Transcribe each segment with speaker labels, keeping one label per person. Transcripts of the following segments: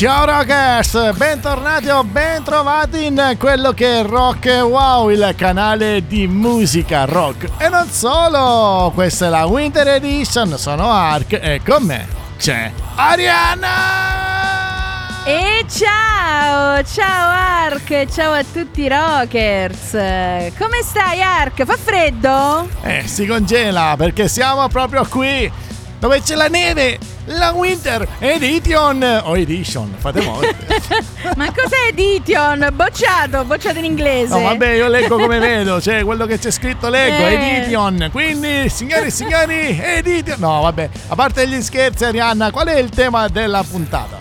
Speaker 1: Ciao rockers, bentornati o bentrovati in quello che è Rock Wow, il canale di musica rock. E non solo, questa è la Winter Edition, sono Ark e con me c'è Arianna!
Speaker 2: E ciao, ciao Ark, ciao a tutti i rockers. Come stai Ark? Fa freddo?
Speaker 1: Eh, si congela perché siamo proprio qui, dove c'è la neve la Winter Edition o Edition, fate morte.
Speaker 2: Ma cos'è Edition? Bocciato, bocciato in inglese.
Speaker 1: No, vabbè, io leggo come vedo, cioè quello che c'è scritto leggo, eh. Edition. Quindi, signori e signori, Edition. No, vabbè, a parte gli scherzi, Arianna, qual è il tema della puntata?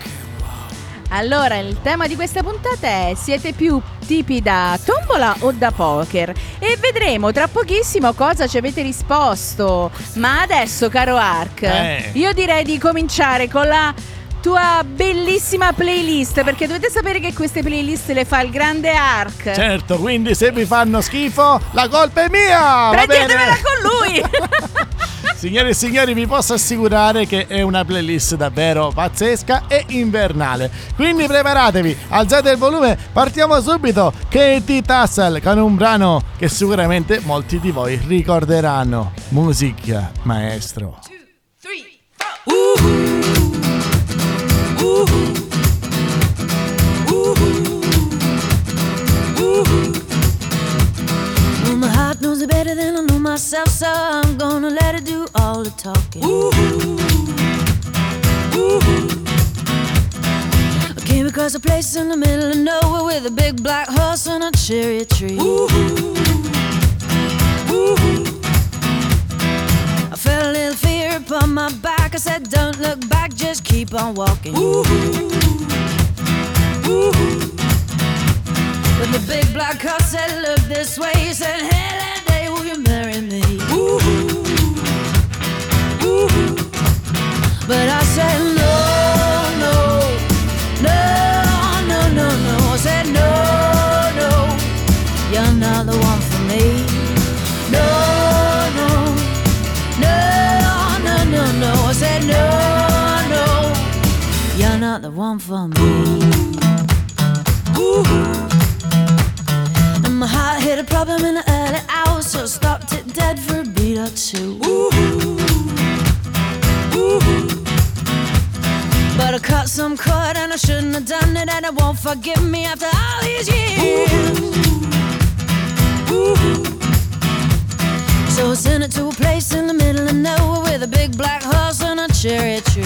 Speaker 2: Allora, il tema di questa puntata è siete più tipi da tombola o da poker? E vedremo tra pochissimo cosa ci avete risposto. Ma adesso, caro Ark, eh. io direi di cominciare con la tua bellissima playlist perché dovete sapere che queste playlist le fa il grande Ark.
Speaker 1: Certo, quindi se vi fanno schifo la colpa è mia.
Speaker 2: Prendetevela con lui.
Speaker 1: Signore e signori, vi posso assicurare che è una playlist davvero pazzesca e invernale. Quindi preparatevi, alzate il volume, partiamo subito. Katie Tassel con un brano che sicuramente molti di voi ricorderanno. Musica, maestro. Two, three, knows it better than I know myself, so I'm gonna let her do all the talking. Ooh. Ooh. I came across a place in the middle of nowhere with a big black horse and a cherry tree. Ooh. I felt a little fear upon my back. I said, Don't look back, just keep on walking. When the big black car said, Look this way, he said, Hey, problem in the early hours, so stopped it dead for a beat or two. Ooh. Ooh. But I cut some cord and I shouldn't have done it, and it won't forgive me after all these years. Ooh. So I sent it to a place in the middle of nowhere with a big black horse and a cherry tree.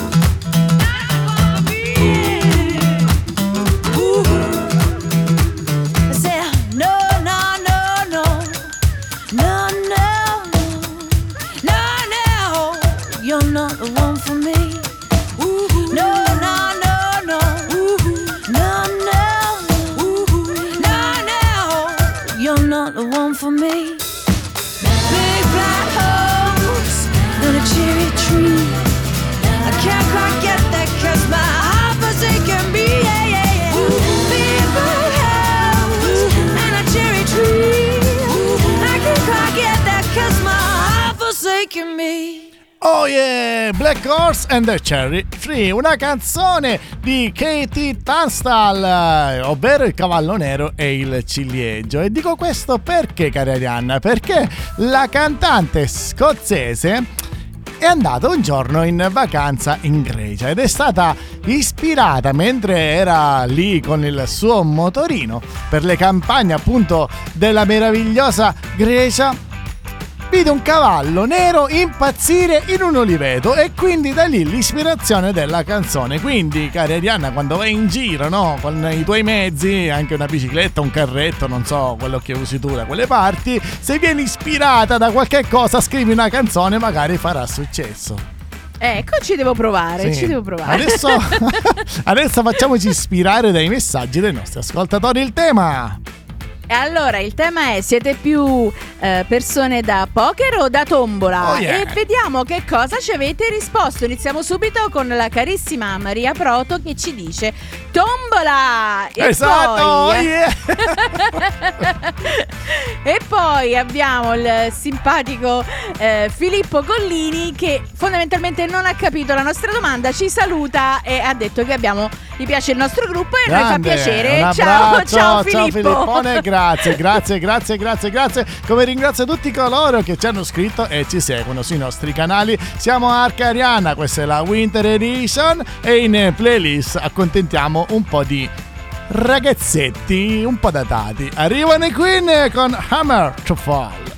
Speaker 1: Yeah! Black Horse and the Cherry Free, una canzone di Katie Tunstall, ovvero il cavallo nero e il ciliegio. E dico questo perché, cara Arianna? Perché la cantante scozzese è andata un giorno in vacanza in Grecia ed è stata ispirata mentre era lì con il suo motorino per le campagne appunto della meravigliosa Grecia vide un cavallo nero impazzire in un oliveto e quindi da lì l'ispirazione della canzone. Quindi, cara Arianna, quando vai in giro, no, con i tuoi mezzi, anche una bicicletta, un carretto, non so quello che usi tu da quelle parti, se vieni ispirata da qualche cosa, scrivi una canzone, magari farà successo.
Speaker 2: Ecco, ci devo provare,
Speaker 3: Sì.
Speaker 2: ci devo provare.
Speaker 3: Adesso, adesso facciamoci ispirare dai messaggi dei nostri ascoltatori. Il tema.
Speaker 2: E allora, il tema è: siete più eh, persone da poker o da tombola?
Speaker 3: Oh, yeah.
Speaker 2: E vediamo che cosa ci avete risposto. Iniziamo subito con la carissima Maria Proto che ci dice: Tombola! E
Speaker 3: esatto!
Speaker 2: poi-
Speaker 3: oh yeah.
Speaker 2: e poi abbiamo il simpatico eh, Filippo Collini che fondamentalmente non ha capito la nostra domanda, ci saluta e ha detto che abbiamo, gli piace il nostro gruppo e a noi fa
Speaker 3: Grande,
Speaker 2: piacere. Ciao, ciao Filippo.
Speaker 3: Filippone, grazie, grazie, grazie, grazie, grazie. Come ringrazio tutti coloro che ci hanno scritto e ci seguono sui nostri canali. Siamo a Arcariana, questa è la Winter Edition e in playlist accontentiamo un po' di ragazzetti un po' datati. Arrivano i Queen con Hammer to Fall.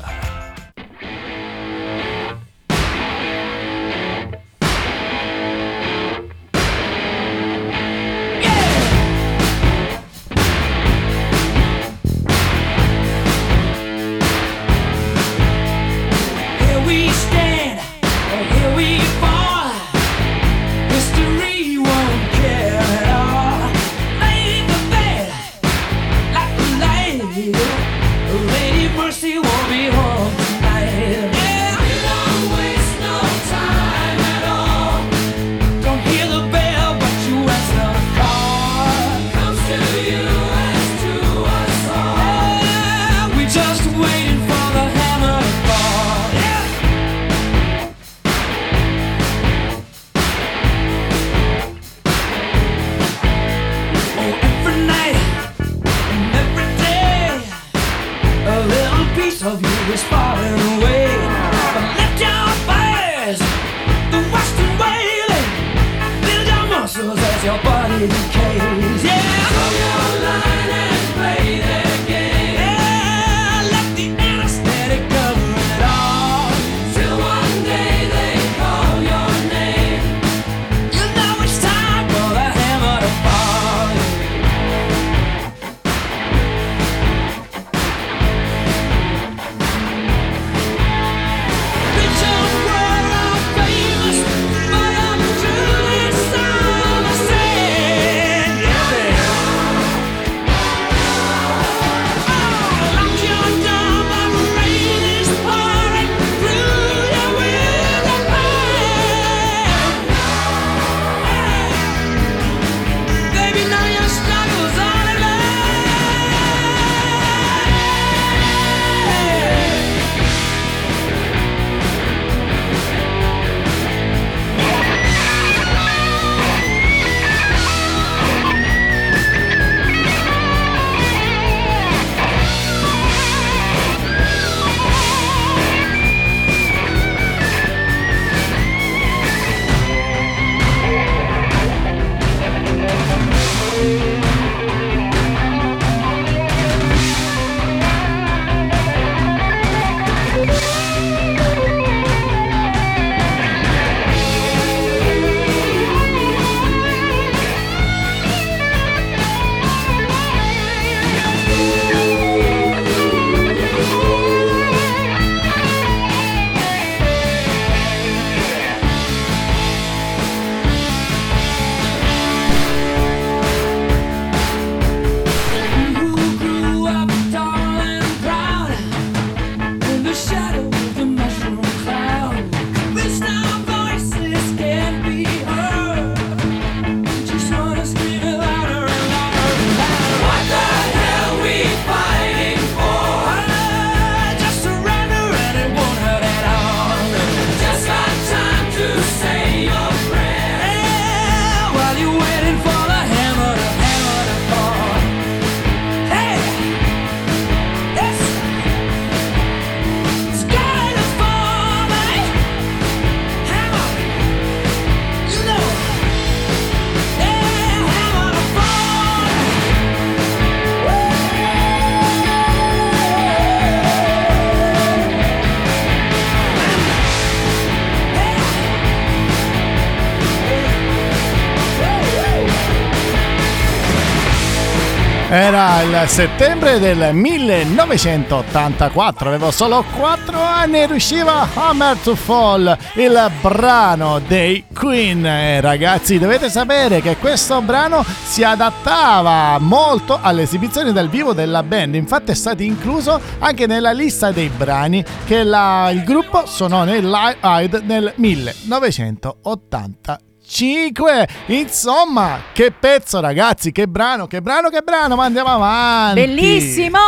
Speaker 1: Era il settembre del 1984, avevo solo 4 anni e riusciva Hammer to Fall, il brano dei Queen. E ragazzi, dovete sapere che questo brano si adattava molto alle esibizioni dal vivo della band, infatti è stato incluso anche nella lista dei brani che la, il gruppo suonò nel Live Aid nel 1984. 5 insomma che pezzo ragazzi che brano che brano che brano ma andiamo avanti
Speaker 2: Bellissimo!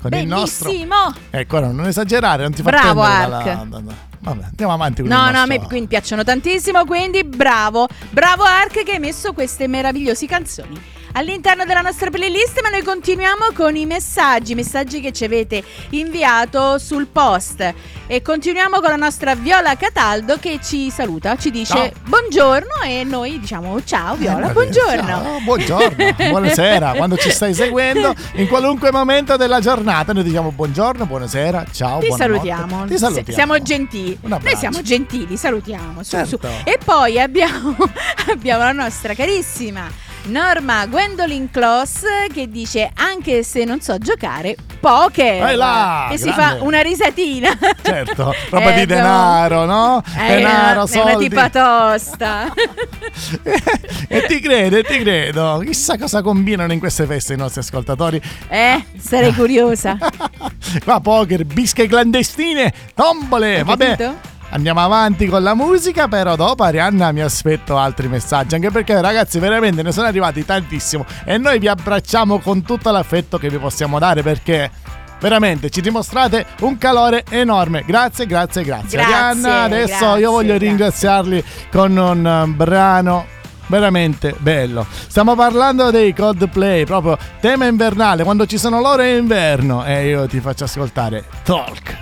Speaker 1: con
Speaker 2: Bellissimo!
Speaker 1: il nostro ecco ora non esagerare non ti fa
Speaker 2: Bravo, Ark.
Speaker 1: da- vabbè andiamo avanti
Speaker 2: No,
Speaker 1: il
Speaker 2: no, a
Speaker 1: nostro-
Speaker 2: me quindi piacciono tantissimo, quindi bravo, bravo Ark che hai messo queste meravigliose canzoni all'interno della nostra playlist, ma noi continuiamo con i messaggi, messaggi che ci avete inviato sul post e continuiamo con la nostra Viola Cataldo che ci saluta, ci dice
Speaker 1: Ciao.
Speaker 2: buongiorno e noi diciamo ciao Viola,
Speaker 1: Eh,
Speaker 2: buongiorno.
Speaker 1: ciao, buongiorno, buonasera. Quando ci stai seguendo, in qualunque momento della giornata, noi diciamo buongiorno, buonasera, ciao.
Speaker 2: Ti salutiamo.
Speaker 1: Ti salutiamo.
Speaker 2: Siamo gentili. Noi siamo gentili, salutiamo. su, su.
Speaker 1: Certo.
Speaker 2: E poi abbiamo, abbiamo la nostra carissima Norma Gwendolyn Kloss che dice anche se non so giocare, poker. E si
Speaker 1: grande.
Speaker 2: fa una risatina.
Speaker 1: Certo, roba di
Speaker 2: Eh, no.
Speaker 1: denaro, no?
Speaker 2: Eh,
Speaker 1: denaro,
Speaker 2: è una
Speaker 1: soldi.
Speaker 2: tipa tosta.
Speaker 1: e ti credo, e ti credo. Chissà cosa combinano in queste feste i nostri ascoltatori.
Speaker 2: eh, sarei curiosa.
Speaker 1: Qua poker, bische clandestine, tombole. Vabbè. Andiamo avanti con la musica, però dopo Arianna mi aspetto altri messaggi, anche perché ragazzi veramente ne sono arrivati tantissimo e noi vi abbracciamo con tutto l'affetto che vi possiamo dare perché veramente ci dimostrate un calore enorme. Grazie, grazie, grazie.
Speaker 2: Grazie,
Speaker 1: Arianna, adesso
Speaker 2: grazie,
Speaker 1: io voglio
Speaker 2: grazie.
Speaker 1: ringraziarli con un eh, brano veramente bello. Stiamo parlando dei Coldplay, proprio tema invernale, quando ci sono loro è inverno e io ti faccio ascoltare Talk.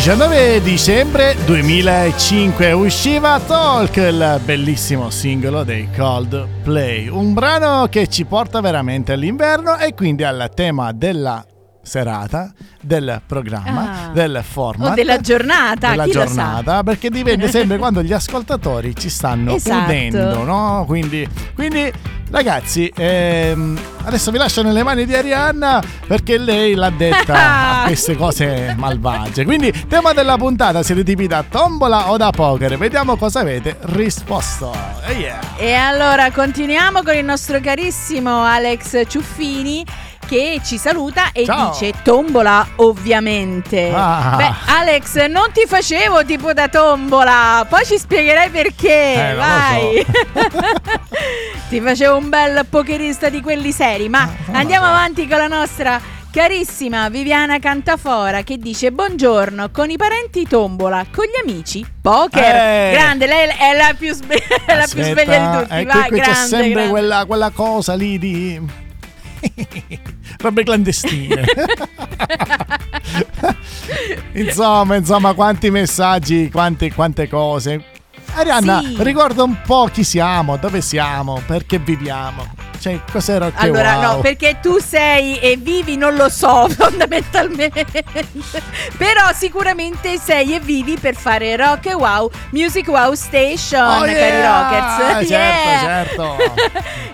Speaker 1: 19 dicembre 2005 usciva Talk, il bellissimo singolo dei Coldplay, un brano che ci porta veramente all'inverno e quindi al tema della serata, del programma,
Speaker 2: Ah.
Speaker 1: del format
Speaker 2: O della giornata,
Speaker 1: della giornata, perché dipende sempre quando gli ascoltatori ci stanno
Speaker 2: Esatto.
Speaker 1: udendo, no? Quindi, quindi ragazzi, ehm, adesso vi lascio nelle mani di Arianna perché lei l'ha detta a queste cose malvagie. Quindi, tema della puntata, siete tipi da tombola o da poker? Vediamo cosa avete risposto. Eh, yeah.
Speaker 2: E allora continuiamo con il nostro carissimo Alex Ciuffini che ci saluta e
Speaker 1: Ciao.
Speaker 2: dice tombola ovviamente.
Speaker 1: Ah.
Speaker 2: Beh Alex non ti facevo tipo da tombola, poi ci spiegherai perché.
Speaker 1: Eh,
Speaker 2: Vai. ti facevo un bel pokerista di quelli seri, ma
Speaker 1: non lo
Speaker 2: andiamo
Speaker 1: so.
Speaker 2: avanti con la nostra carissima Viviana Cantafora che dice buongiorno con i parenti tombola, con gli amici poker.
Speaker 1: Eh.
Speaker 2: Grande, lei è la più, sve- la più sveglia di tutti.
Speaker 1: eh, qui-
Speaker 2: Vai,
Speaker 1: qui c'è
Speaker 2: grande,
Speaker 1: sempre
Speaker 2: grande.
Speaker 1: Quella, quella cosa lì di. robe clandestine. insomma, insomma, quanti messaggi, quante, quante cose. Arianna,
Speaker 2: Sì.
Speaker 1: ricorda un po' chi siamo, dove siamo, perché viviamo. Cioè, cos'era il
Speaker 2: Allora,
Speaker 1: wow?
Speaker 2: no, perché tu sei e vivi, non lo so fondamentalmente. Però sicuramente sei e vivi per fare Rock e Wow, Music Wow Station,
Speaker 1: Oh,
Speaker 2: cari
Speaker 1: yeah!
Speaker 2: Rockers.
Speaker 1: Certo,
Speaker 2: Yeah!
Speaker 1: certo.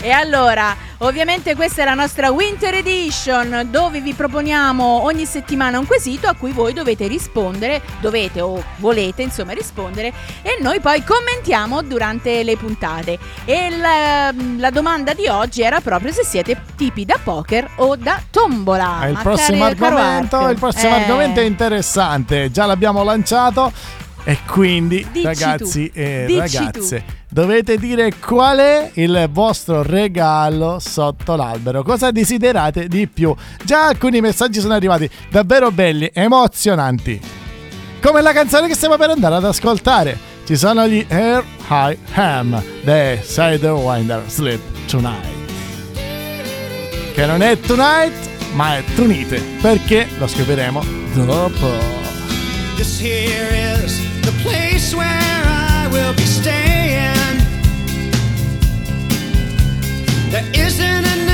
Speaker 2: e allora, ovviamente questa è la nostra Winter Edition dove vi proponiamo ogni settimana un quesito a cui voi dovete rispondere, dovete o volete insomma rispondere e noi poi commentiamo durante le puntate. E la, la domanda di oggi era proprio se siete tipi da poker o da tombola.
Speaker 1: Ah, il prossimo argomento, il prossimo
Speaker 2: eh,
Speaker 1: argomento è interessante. Già l'abbiamo lanciato. E quindi,
Speaker 2: Dici
Speaker 1: ragazzi
Speaker 2: tu,
Speaker 1: e
Speaker 2: dici
Speaker 1: ragazze, dovete dire qual è il vostro regalo sotto l'albero. Cosa desiderate di più? Già alcuni messaggi sono arrivati davvero belli, emozionanti. Come la canzone che stiamo per andare ad ascoltare. Ci sono gli Air High Ham The Sidewinder Sleep Tonight. Che non è tonight, ma è tunite. Perché lo scopriremo dopo.
Speaker 4: This here is the place where I will be staying. There isn't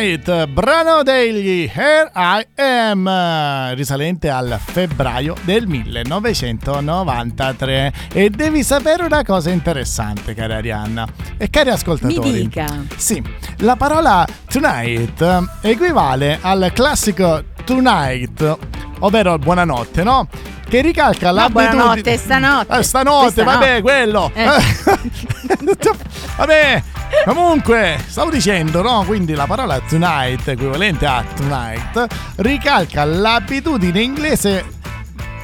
Speaker 1: Tonight, brano degli Here I Am, risalente al febbraio del 1993. E devi sapere una cosa interessante, cara Arianna e cari ascoltatori.
Speaker 2: Mi dica.
Speaker 1: Sì, la parola tonight equivale al classico tonight, ovvero buonanotte, no? Che ricalca l'abitudine...
Speaker 2: buonanotte, stanotte.
Speaker 1: Eh, stanotte,
Speaker 2: Questa
Speaker 1: vabbè,
Speaker 2: no.
Speaker 1: quello.
Speaker 2: Eh.
Speaker 1: vabbè, comunque, stavo dicendo, no? Quindi la parola tonight, equivalente a tonight, ricalca l'abitudine inglese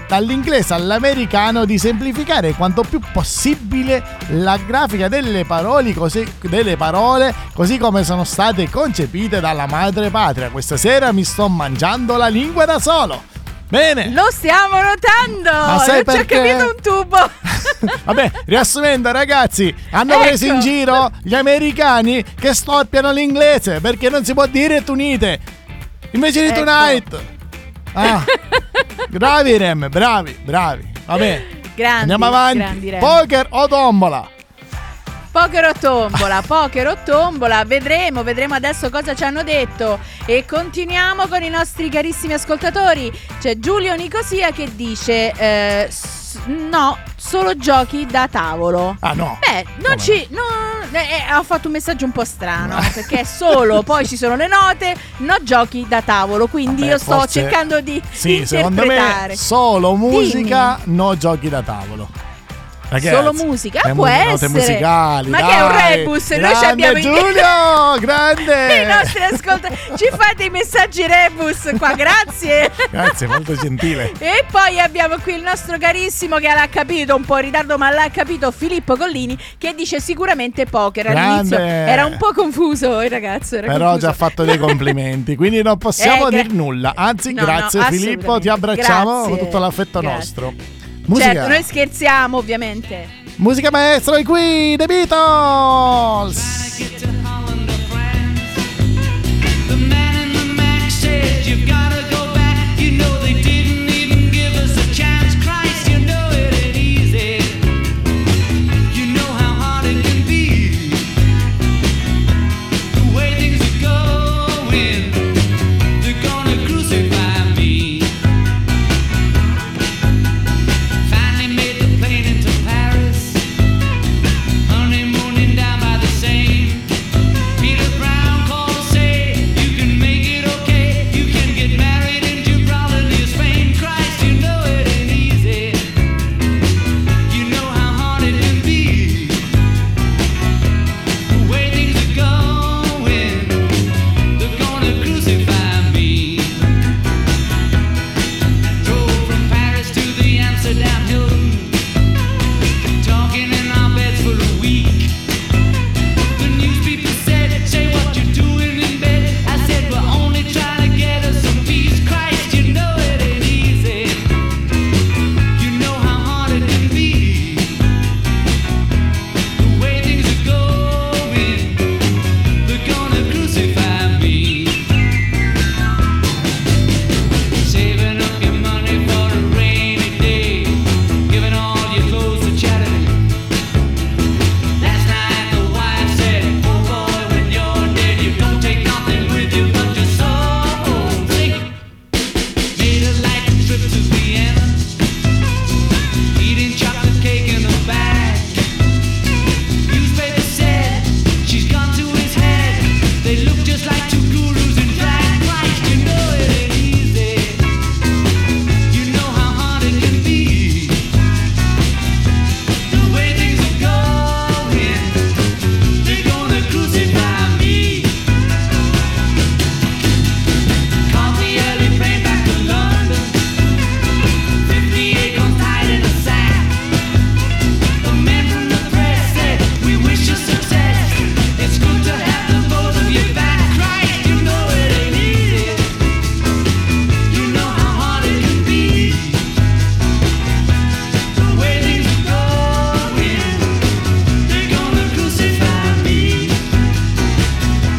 Speaker 1: dall'inglese all'americano di semplificare quanto più possibile la grafica delle parole, così, delle parole così come sono state concepite dalla madre patria. Questa sera mi sto mangiando la lingua da solo. Bene.
Speaker 2: Lo stiamo notando!
Speaker 1: Ma sai
Speaker 2: non ci ha
Speaker 1: perché?
Speaker 2: capito un tubo!
Speaker 1: Vabbè, riassumendo ragazzi, hanno
Speaker 2: Ecco.
Speaker 1: preso in giro gli americani che storpiano l'inglese perché non si può dire tunite invece di
Speaker 2: Ecco.
Speaker 1: tonight. Ah, bravi Rem, bravi, bravi. Vabbè,
Speaker 2: Grandi,
Speaker 1: andiamo avanti.
Speaker 2: grandi.
Speaker 1: Poker o tombola?
Speaker 2: Poker o tombola, poker o tombola, vedremo, vedremo adesso cosa ci hanno detto e continuiamo con i nostri carissimi ascoltatori. C'è Giulio Nicosia che dice eh, s- no, solo giochi da tavolo.
Speaker 1: Ah no.
Speaker 2: Beh, non
Speaker 1: Come
Speaker 2: ci. no, eh, ho fatto un messaggio un po' strano perché è solo, poi ci sono le note, no giochi da tavolo. Quindi
Speaker 1: Vabbè,
Speaker 2: io sto
Speaker 1: forse-
Speaker 2: cercando di
Speaker 1: Sì, secondo me solo musica, no giochi da tavolo. Ragazzi,
Speaker 2: Solo musica?
Speaker 1: Le
Speaker 2: può essere.
Speaker 1: musicali.
Speaker 2: Ma che è un
Speaker 1: dai.
Speaker 2: rebus? Noi ci abbiamo
Speaker 1: Giulio, grande.
Speaker 2: I nostri ascoltatori ci fate i messaggi rebus qua, grazie.
Speaker 1: Grazie, molto gentile.
Speaker 2: E poi abbiamo qui il nostro carissimo che l'ha capito un po' in ritardo, ma l'ha capito Filippo Collini che dice sicuramente poker. All'inizio
Speaker 1: Grande.
Speaker 2: era un po' confuso il ragazzo.
Speaker 1: Però
Speaker 2: confuso.
Speaker 1: già fatto dei complimenti, quindi non possiamo
Speaker 2: Eh, gra-
Speaker 1: dir nulla. Anzi,
Speaker 2: No, no,
Speaker 1: grazie Filippo, ti abbracciamo con
Speaker 2: Grazie.
Speaker 1: tutto l'affetto
Speaker 2: Grazie.
Speaker 1: nostro. Musica,
Speaker 2: Certo, noi scherziamo ovviamente.
Speaker 1: musica maestro, i qui, The Beatles.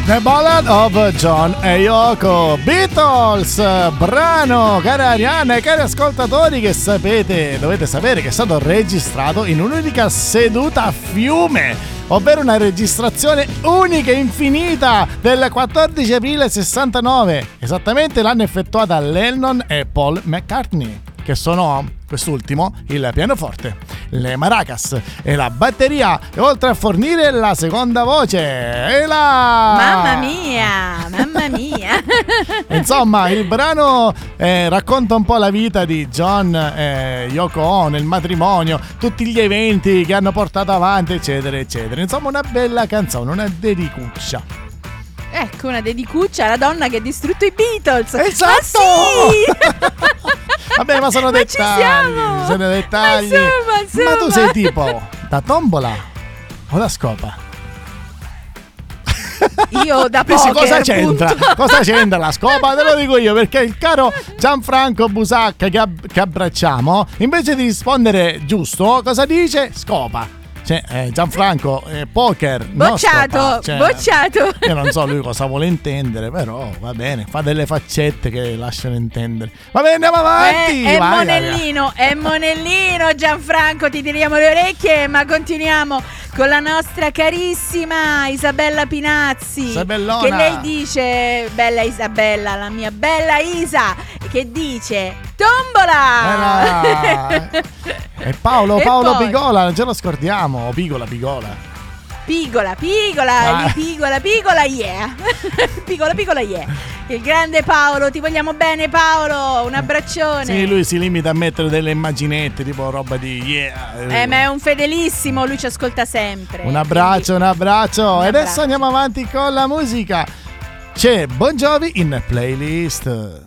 Speaker 5: The
Speaker 1: Ballad of John e Yoko Beatles, brano, cari Arianna e cari ascoltatori che sapete, dovete sapere che è stato registrato in un'unica seduta a fiume, ovvero una registrazione unica e infinita del 14 aprile 69. Esattamente l'hanno effettuata Lennon e Paul McCartney, che sono quest'ultimo il pianoforte, le maracas e la batteria, e oltre a fornire la seconda voce. E la...
Speaker 2: Mamma mia, mamma mia.
Speaker 1: Insomma, il brano eh, racconta un po' la vita di John e Yoko Ono, il matrimonio, tutti gli eventi che hanno portato avanti, eccetera, eccetera. Insomma, una bella canzone, una dedicuccia.
Speaker 2: Ecco una dedicuccia alla donna che ha distrutto i Beatles.
Speaker 1: Esatto!
Speaker 2: Ma sì!
Speaker 1: Vabbè, ma sono
Speaker 2: Ma ci
Speaker 1: dettagli.
Speaker 2: siamo!
Speaker 1: Sono dettagli.
Speaker 2: Ma insomma, insomma.
Speaker 1: Ma tu sei tipo da tombola o da scopa?
Speaker 2: Io da poker,
Speaker 1: cosa c'entra?
Speaker 2: punto.
Speaker 1: Cosa c'entra la scopa? Te lo dico io perché il caro Gianfranco Busacca che, ab- che abbracciamo, invece di rispondere giusto, cosa dice? Scopa. Cioè, eh, Gianfranco, eh, poker.
Speaker 2: Bocciato.
Speaker 1: Cioè,
Speaker 2: bocciato.
Speaker 1: Io non so lui cosa vuole intendere, però va bene, fa delle faccette che lasciano intendere. Va bene, andiamo avanti.
Speaker 2: Eh, è
Speaker 1: vai,
Speaker 2: Monellino, è Monellino Gianfranco, ti tiriamo le orecchie, ma continuiamo con la nostra carissima Isabella Pinazzi.
Speaker 1: Isabellona.
Speaker 2: Che lei dice, bella Isabella, la mia bella Isa, che dice, tombola!
Speaker 1: E Paolo,
Speaker 2: E
Speaker 1: Paolo
Speaker 2: poi-
Speaker 1: Pigola, non ce lo scordiamo. O Pigola, Pigola.
Speaker 2: Pigola, pigola,
Speaker 1: Ah.
Speaker 2: pigola, pigola, yeah. pigola, pigola, yeah. Il grande Paolo, ti vogliamo bene Paolo, un abbraccione.
Speaker 1: Sì, lui si limita a mettere delle immaginette, tipo roba di yeah.
Speaker 2: Eh, ma è un fedelissimo, lui ci ascolta sempre.
Speaker 1: Un abbraccio, un abbraccio.
Speaker 2: Un
Speaker 1: e adesso
Speaker 2: abbraccio.
Speaker 1: andiamo avanti con la musica. C'è Bon Jovi in playlist.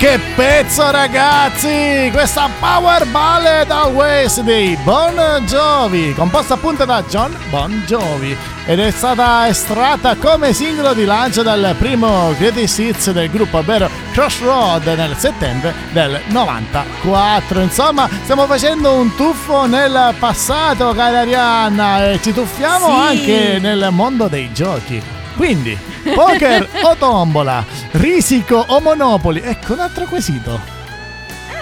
Speaker 1: che pezzo ragazzi! Questa Power Ballad Always dei Bon Jovi, composta appunto da John Bon Jovi ed è stata estratta come singolo di lancio dal primo Greatest Hits del gruppo, ovvero Crossroad nel settembre del 94. Insomma, stiamo facendo un tuffo nel passato, cara Arianna, e ci tuffiamo
Speaker 2: Sì.
Speaker 1: anche nel mondo dei giochi. Quindi, poker o tombola, risico o monopoli? Ecco un altro quesito.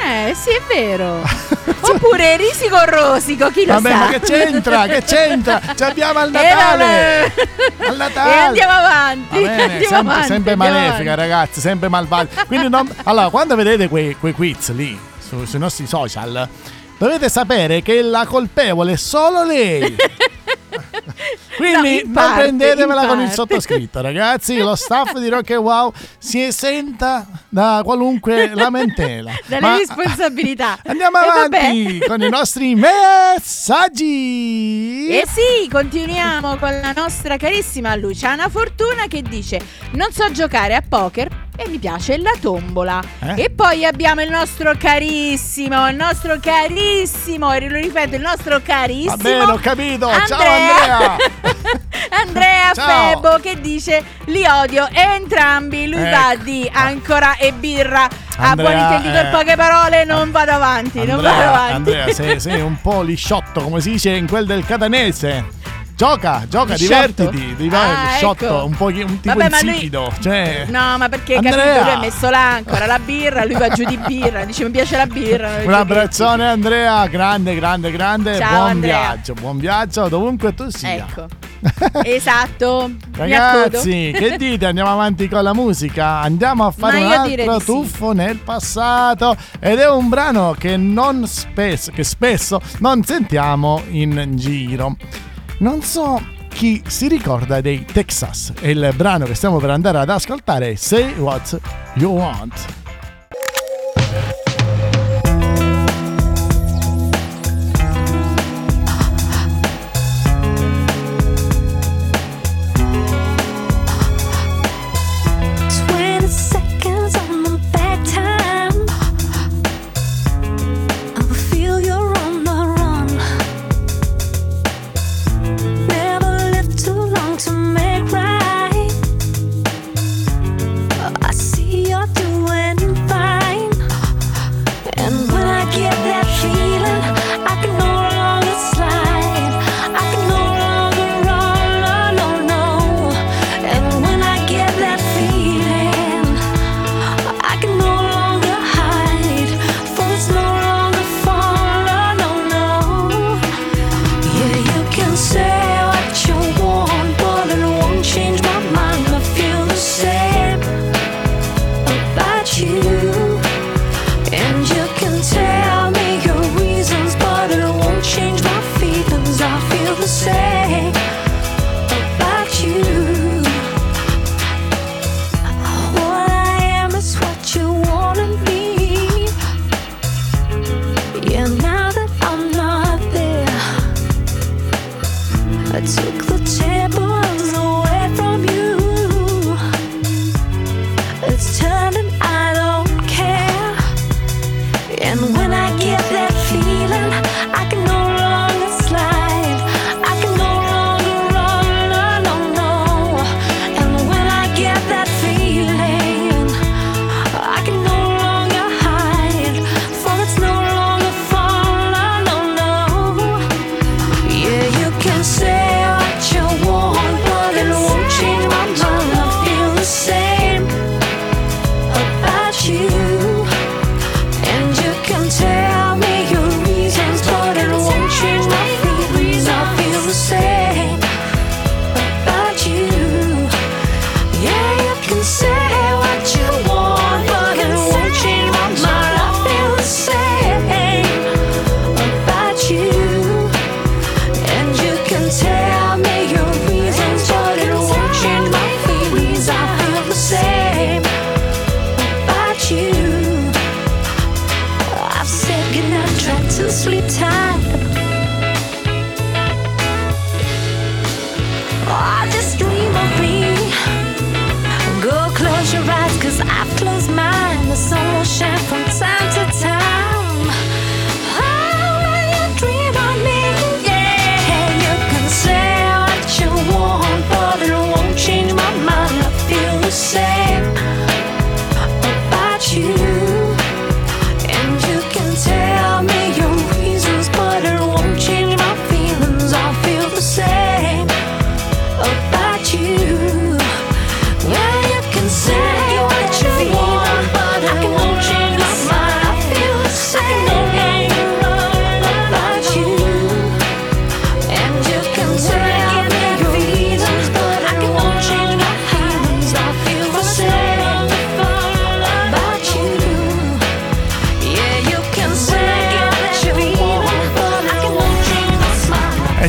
Speaker 2: Eh, sì, è vero. Oppure risico o rosico, chi lo
Speaker 1: Vabbè,
Speaker 2: sa.
Speaker 1: ma che c'entra? Che c'entra? Ci abbiamo al
Speaker 2: E
Speaker 1: Natale! Al Natale!
Speaker 2: E andiamo avanti.
Speaker 1: Va bene,
Speaker 2: andiamo
Speaker 1: sempre,
Speaker 2: avanti,
Speaker 1: sempre
Speaker 2: andiamo
Speaker 1: malefica,
Speaker 2: avanti.
Speaker 1: ragazzi, sempre malvagia. Quindi, non- allora, quando vedete quei, quei quiz lì su- sui nostri social, dovete sapere che la colpevole è solo lei. Quindi
Speaker 2: No, in
Speaker 1: non
Speaker 2: parte,
Speaker 1: prendetevela con il
Speaker 2: parte.
Speaker 1: sottoscritto, ragazzi. Lo staff di Rock and Wow si esenta da qualunque lamentela.
Speaker 2: Dalle
Speaker 1: Ma-
Speaker 2: responsabilità.
Speaker 1: Andiamo avanti con i nostri messaggi.
Speaker 2: E sì, continuiamo con la nostra carissima Luciana Fortuna che dice: Non so giocare a poker e mi piace la tombola.
Speaker 1: Eh?
Speaker 2: E poi abbiamo il nostro carissimo, il nostro carissimo, e lo ripeto, il nostro carissimo.
Speaker 1: Va bene, ho capito. Ciao
Speaker 2: Andrea.
Speaker 1: Andrea.
Speaker 2: Andrea
Speaker 1: Ciao.
Speaker 2: Febo che dice li odio entrambi lui
Speaker 1: Ecco.
Speaker 2: va di ancora e birra a
Speaker 1: Andrea,
Speaker 2: buon intenditore
Speaker 1: eh,
Speaker 2: poche parole non vado avanti non vado
Speaker 1: Andrea,
Speaker 2: avanti
Speaker 1: Andrea sei, sei un po' lisciotto, come si dice in quel del catanese. Gioca, gioca, divertiti. Div-
Speaker 2: Ah,
Speaker 1: lisciotto,
Speaker 2: ecco.
Speaker 1: un po' un tipo
Speaker 2: Vabbè, ma lui-
Speaker 1: insipido. Cioè,
Speaker 2: No, ma perché
Speaker 1: Andrea.
Speaker 2: capito? Lui ha messo l'ancora, la birra, lui va giù di birra, dice mi piace la birra.
Speaker 1: un abbraccione Andrea, grande, grande, grande.
Speaker 2: Ciao,
Speaker 1: buon
Speaker 2: Andrea.
Speaker 1: viaggio, buon viaggio dovunque tu sia.
Speaker 2: Ecco. esatto.
Speaker 1: Ragazzi, che dite? Andiamo avanti con la musica. Andiamo a fare un altro
Speaker 2: di sì.
Speaker 1: tuffo nel passato. Ed è un brano che non spesso, che spesso non sentiamo in giro. Non so chi si ricorda dei Texas. E il brano che stiamo per andare ad ascoltare è
Speaker 6: Say What You Want.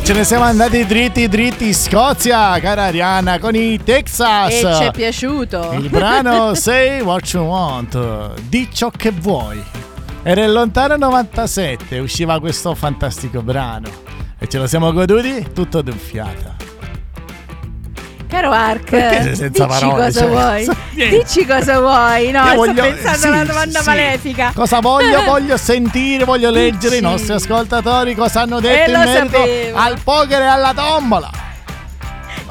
Speaker 1: Ce ne siamo andati dritti dritti in Scozia, cara Ariana, con i Texas.
Speaker 2: E ci è piaciuto.
Speaker 1: Il brano Say What You Want, di ciò che vuoi. Era il lontano 97, usciva questo fantastico brano. E ce lo siamo goduti tutto d'un fiato.
Speaker 2: Caro Ark,
Speaker 1: Perché sei senza
Speaker 2: dici
Speaker 1: parole,
Speaker 2: cosa
Speaker 1: cioè,
Speaker 2: vuoi.
Speaker 1: niente.
Speaker 2: Dici cosa vuoi. No,
Speaker 1: Io
Speaker 2: sto
Speaker 1: voglio-
Speaker 2: pensando
Speaker 1: sì,
Speaker 2: a una domanda
Speaker 1: sì.
Speaker 2: malefica.
Speaker 1: Cosa voglio? Voglio sentire, voglio leggere i nostri ascoltatori cosa hanno detto
Speaker 2: Eh,
Speaker 1: in
Speaker 2: lo
Speaker 1: merito
Speaker 2: sapevo.
Speaker 1: al poker e alla tombola.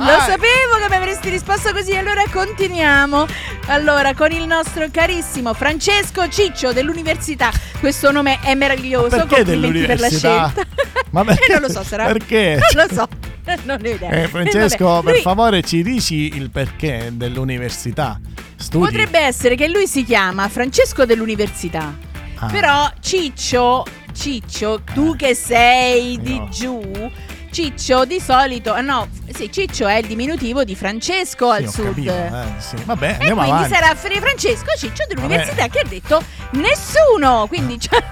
Speaker 2: Lo
Speaker 1: Vai.
Speaker 2: sapevo che mi avresti risposto così, allora continuiamo. Allora, con il nostro carissimo Francesco Ciccio dell'Università. Questo nome è meraviglioso.
Speaker 1: Perché
Speaker 2: Complimenti per la
Speaker 1: dell'università?
Speaker 2: scelta.
Speaker 1: Ma perché?
Speaker 2: Eh, non lo so, sarà.
Speaker 1: Perché?
Speaker 2: Non lo so. Non ho idea.
Speaker 1: Eh, Francesco,
Speaker 2: Vabbè,
Speaker 1: per
Speaker 2: lui
Speaker 1: favore ci dici il perché dell'università. Studi.
Speaker 2: Potrebbe essere che lui si chiama Francesco dell'Università.
Speaker 1: Ah.
Speaker 2: Però Ciccio, Ciccio, tu che sei di
Speaker 1: no.
Speaker 2: giù, Ciccio di solito, ah no, sì, Ciccio è il diminutivo di Francesco
Speaker 1: Sì,
Speaker 2: al sud.
Speaker 1: capito, eh, sì. Vabbè,
Speaker 2: E quindi
Speaker 1: avanti.
Speaker 2: sarà Francesco Ciccio dell'università
Speaker 1: Vabbè.
Speaker 2: che ha detto nessuno. Quindi cioè,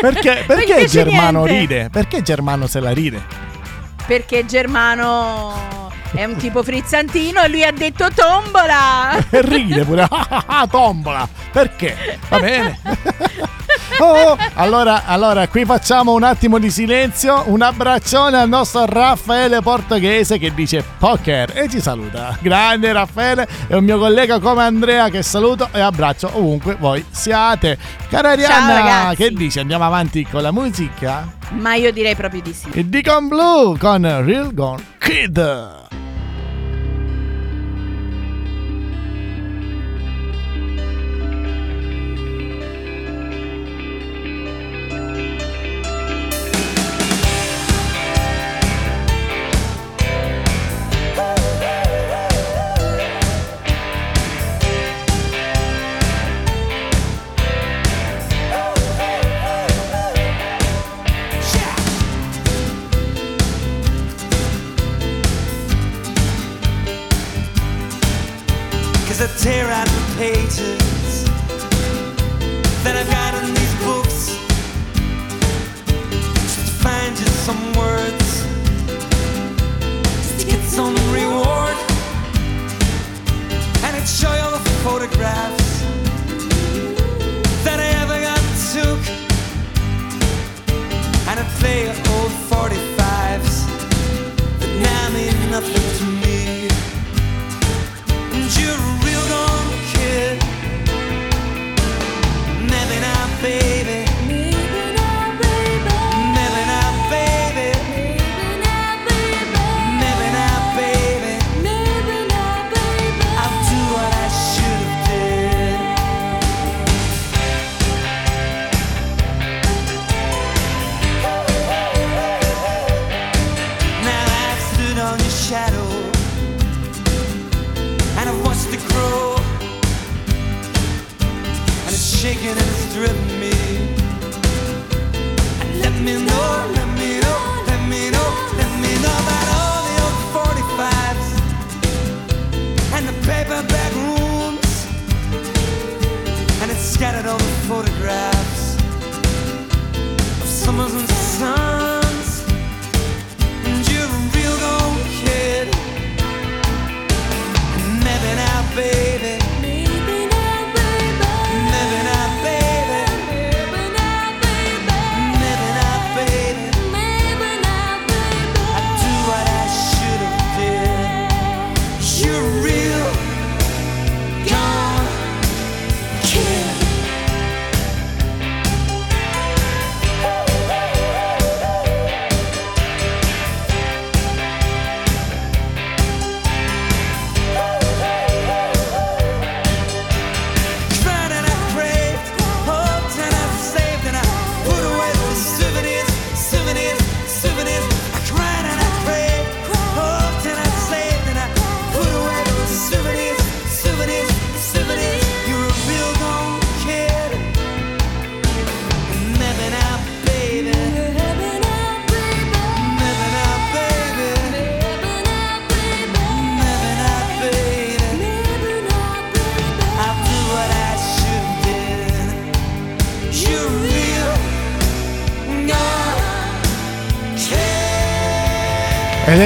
Speaker 1: Perché, perché Germano
Speaker 2: niente.
Speaker 1: ride? Perché Germano se la ride?
Speaker 2: Perché Germano è un tipo frizzantino e lui ha detto tombola.
Speaker 1: E ride pure. Ah, tombola. Perché? Va bene. Oh, allora, allora, qui facciamo un attimo di silenzio. Un abbraccione al nostro Raffaele Portoghese che dice poker e ci saluta. Grande Raffaele e un mio collega come Andrea che saluto e abbraccio ovunque voi siate. Cara Arianna, che dici? Andiamo avanti con la musica?
Speaker 2: Ma io direi proprio di sì.
Speaker 1: E Deacon Blue con Real Gone Kid.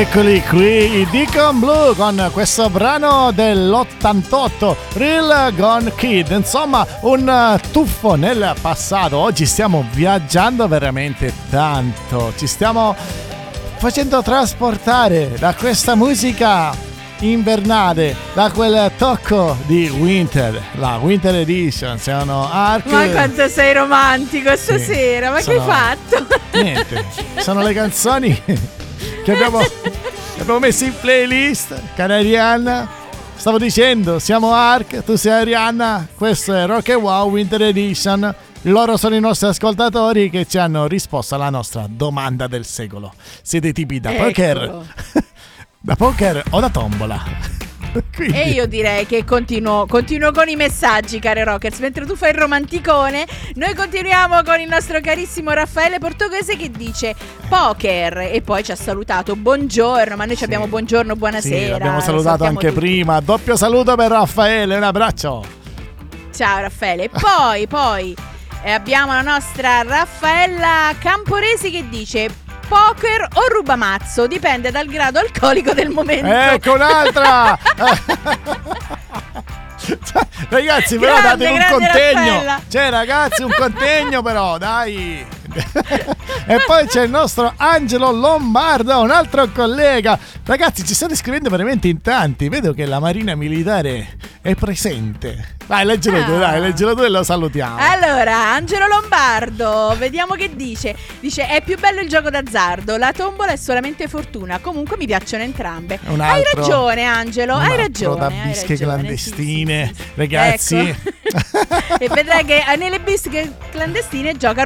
Speaker 1: Eccoli qui i Deacon Blue con questo brano dell'88 Real Gone Kid. Insomma, un eh, tuffo nel passato. Oggi stiamo viaggiando veramente tanto. Ci stiamo facendo trasportare da questa musica invernale, da quel tocco di Winter, la Winter Edition. Siamo Ark.
Speaker 2: Ma quanto sei romantico stasera, ma che hai
Speaker 1: sono-
Speaker 2: fatto?
Speaker 1: Niente, sono le canzoni che abbiamo, abbiamo messo in playlist. Cara Arianna, stavo dicendo, siamo Ark, tu sei Arianna, questo è Rock and Wow Winter Edition. Loro sono i nostri ascoltatori che ci hanno risposto alla nostra domanda del secolo. Siete tipi da
Speaker 2: Ecco.
Speaker 1: poker? da poker o da tombola? Quindi-
Speaker 2: E io direi che continuo, continuo con i messaggi, care Rockers. Mentre tu fai il romanticone, noi continuiamo con il nostro carissimo Raffaele Portoghese che dice poker. E poi ci ha salutato. Buongiorno, ma noi ci abbiamo buongiorno,
Speaker 1: Sì,
Speaker 2: buonasera.
Speaker 1: l'abbiamo
Speaker 2: lo
Speaker 1: salutato anche
Speaker 2: tutti.
Speaker 1: prima. Doppio saluto per Raffaele, un abbraccio.
Speaker 2: Ciao Raffaele. Poi, poi eh, abbiamo la nostra Raffaella Camporesi che dice poker o rubamazzo, dipende dal grado alcolico del momento.
Speaker 1: Ecco un'altra! ragazzi, però
Speaker 2: Grande,
Speaker 1: date un contegno.
Speaker 2: Raffaella.
Speaker 1: Cioè, ragazzi, un contegno, però, dai. E poi c'è il nostro Angelo Lombardo, un altro collega. Ragazzi, ci state scrivendo veramente in tanti. Vedo che la Marina Militare è presente. Dai, leggilo tu,
Speaker 2: Ah.
Speaker 1: dai, leggilo tu e lo salutiamo.
Speaker 2: Allora, Angelo Lombardo, vediamo che dice. Dice: È più bello il gioco d'azzardo. La tombola è solamente fortuna. Comunque mi piacciono entrambe.
Speaker 1: Un
Speaker 2: Hai
Speaker 1: altro-
Speaker 2: ragione, Angelo. Hai
Speaker 1: altro
Speaker 2: ragione.
Speaker 1: da bische
Speaker 2: ragione,
Speaker 1: clandestine.
Speaker 2: sì, sì, sì.
Speaker 1: Ragazzi.
Speaker 2: Ecco. e vedrai che nelle bische clandestine gioca e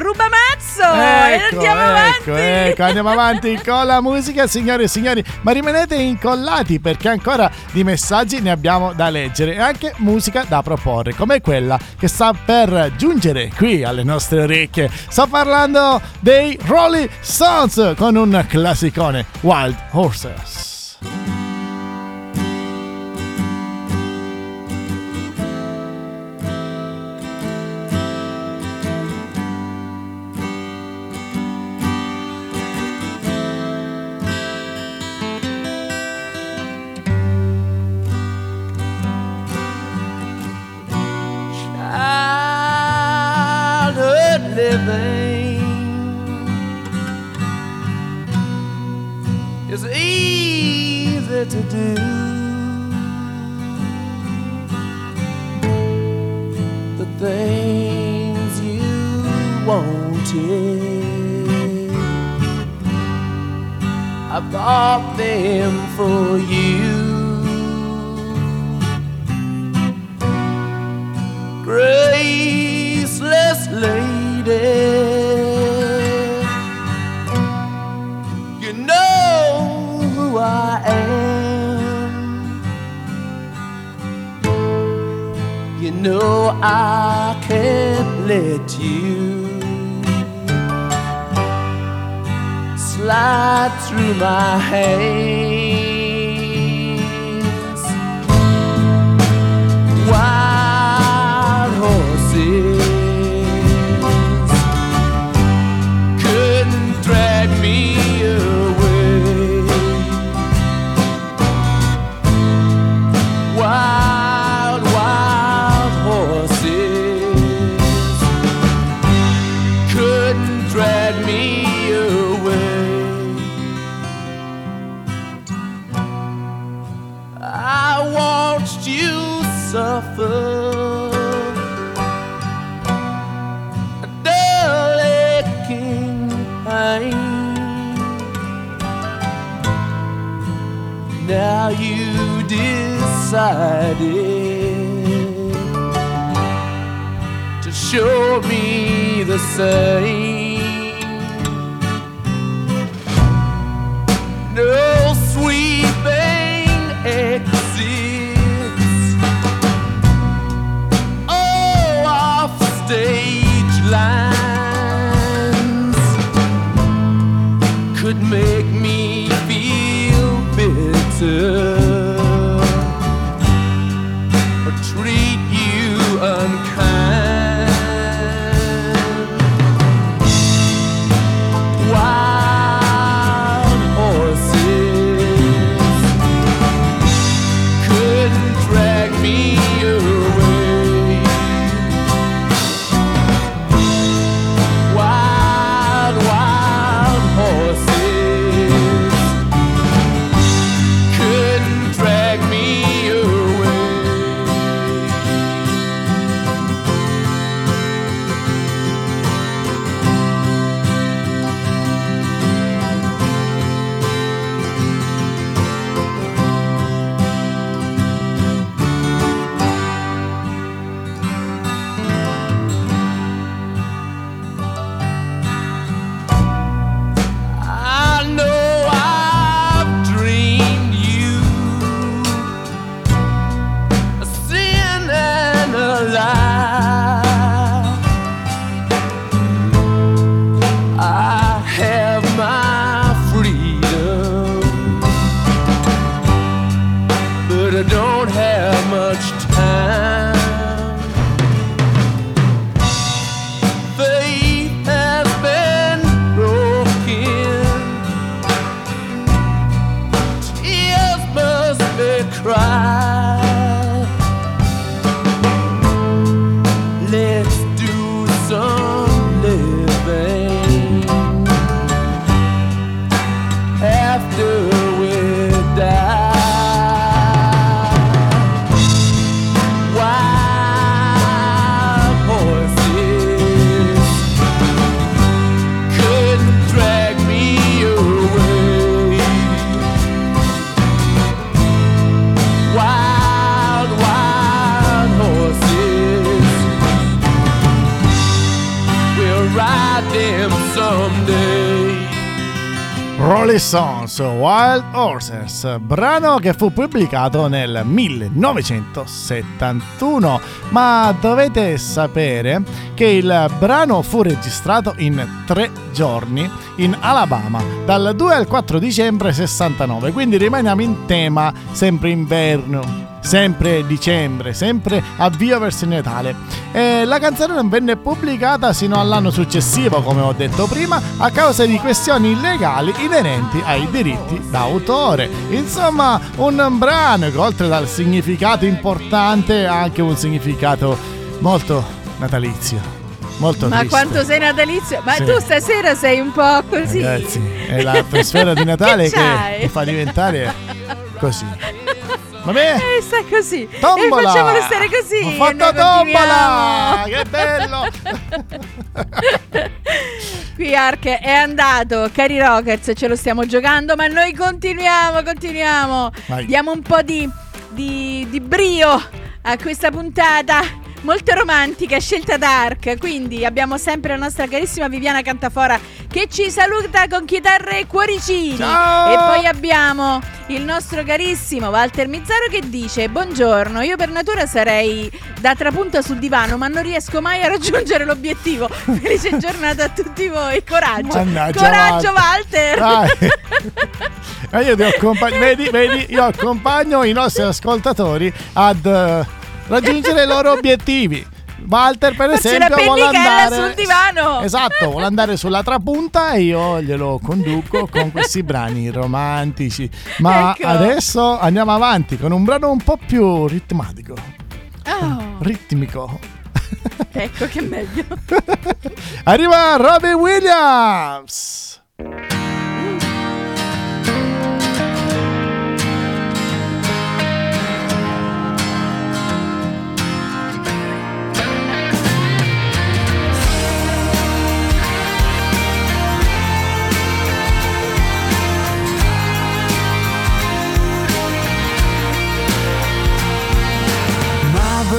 Speaker 1: Ecco,
Speaker 2: andiamo
Speaker 1: ecco,
Speaker 2: avanti.
Speaker 1: ecco, andiamo avanti con la musica, signore e signori. Ma rimanete incollati perché ancora di messaggi ne abbiamo da leggere e anche musica da proporre, come quella che sta per giungere qui alle nostre orecchie. Sto parlando dei Rolling Stones con un classicone, Wild Horses.
Speaker 5: Living is easy to do. The things you wanted, I bought them for you. graceless You know who I am. You know I can't let you slide through my hands decided to show me the same. No sweeping exits. Oh, off stage lines could make me feel bitter
Speaker 1: Brano che fu pubblicato nel 1971, ma dovete sapere che il brano fu registrato in tre giorni in Alabama, dal 2 al 4 dicembre 69, quindi rimaniamo in tema sempre inverno. Sempre dicembre, sempre avvio verso il Natale. E la canzone non venne pubblicata sino all'anno successivo, come ho detto prima, a causa di questioni legali inerenti ai diritti d'autore. Insomma, un brano che oltre dal significato importante ha anche un significato molto natalizio. Molto
Speaker 2: Ma
Speaker 1: triste.
Speaker 2: quanto sei natalizio? Ma
Speaker 1: Sì.
Speaker 2: tu stasera sei un po' così.
Speaker 1: Ragazzi, è l'atmosfera di Natale
Speaker 2: Che
Speaker 1: che fa diventare così. Vabbè?
Speaker 2: E sta così.
Speaker 1: Tombola!
Speaker 2: E facciamolo stare così.
Speaker 1: Ho fatto tombola! Che bello!
Speaker 2: Qui Ark è andato, cari rockers, ce lo stiamo giocando, ma noi continuiamo, continuiamo.
Speaker 1: Vai.
Speaker 2: Diamo un po' di, di, di brio a questa puntata. Molto romantica, scelta d'Ark. Quindi abbiamo sempre la nostra carissima Viviana Cantafora che ci saluta con chitarre e cuoricini.
Speaker 1: Ciao!
Speaker 2: E poi abbiamo il nostro carissimo Walter Mizzaro che dice: Buongiorno, io per natura sarei da trapunta sul divano, ma non riesco mai a raggiungere l'obiettivo. Felice giornata a tutti voi. Coraggio.
Speaker 1: Mannaggia,
Speaker 2: Coraggio, Walter.
Speaker 1: Dai. Ma io ti accompagno, vedi, vedi, io accompagno i nostri ascoltatori ad eh, raggiungere i loro obiettivi. Walter, per esempio, vuole andare
Speaker 2: sul divano.
Speaker 1: Esatto, vuole andare sulla trapunta e io glielo conduco con questi brani romantici. Ma
Speaker 2: Ecco.
Speaker 1: adesso andiamo avanti con un brano un po' più ritmatico,
Speaker 2: Oh,
Speaker 1: ritmico.
Speaker 2: ecco che meglio.
Speaker 1: Arriva Robbie Williams.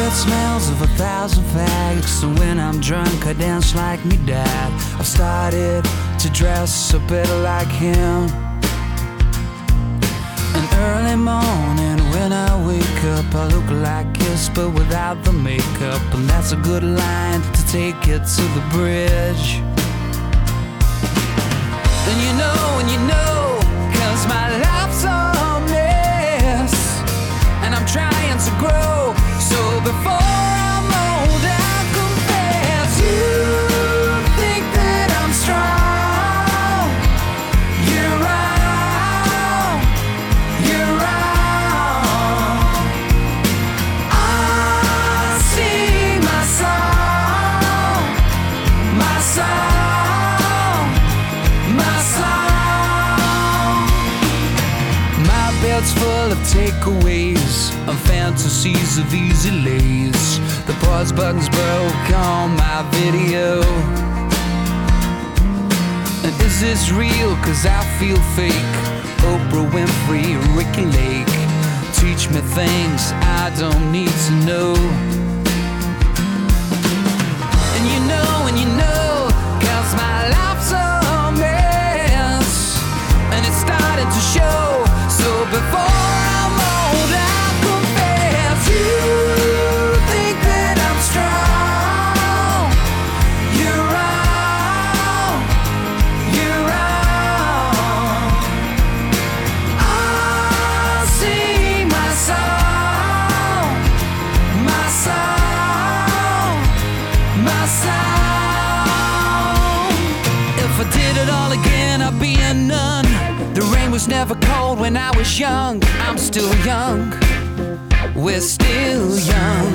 Speaker 7: My smells of a thousand fags. So when I'm drunk, I dance like me dad. I've started to dress a bit like him. An early morning when I wake up, I look like kiss, but without the makeup. And that's a good line to take it to the bridge. And you know, and you know, cause my life's a mess and I'm trying to grow. So before fantasies of easy lays. The pause button's broke on my video. And is this real? Cause I feel fake. Oprah Winfrey, Ricky Lake. Teach me things I don't need to know. And you know, and you know, cause my life's a mess. And it's starting to show. So before was never cold when I was young. I'm still young. We're still young.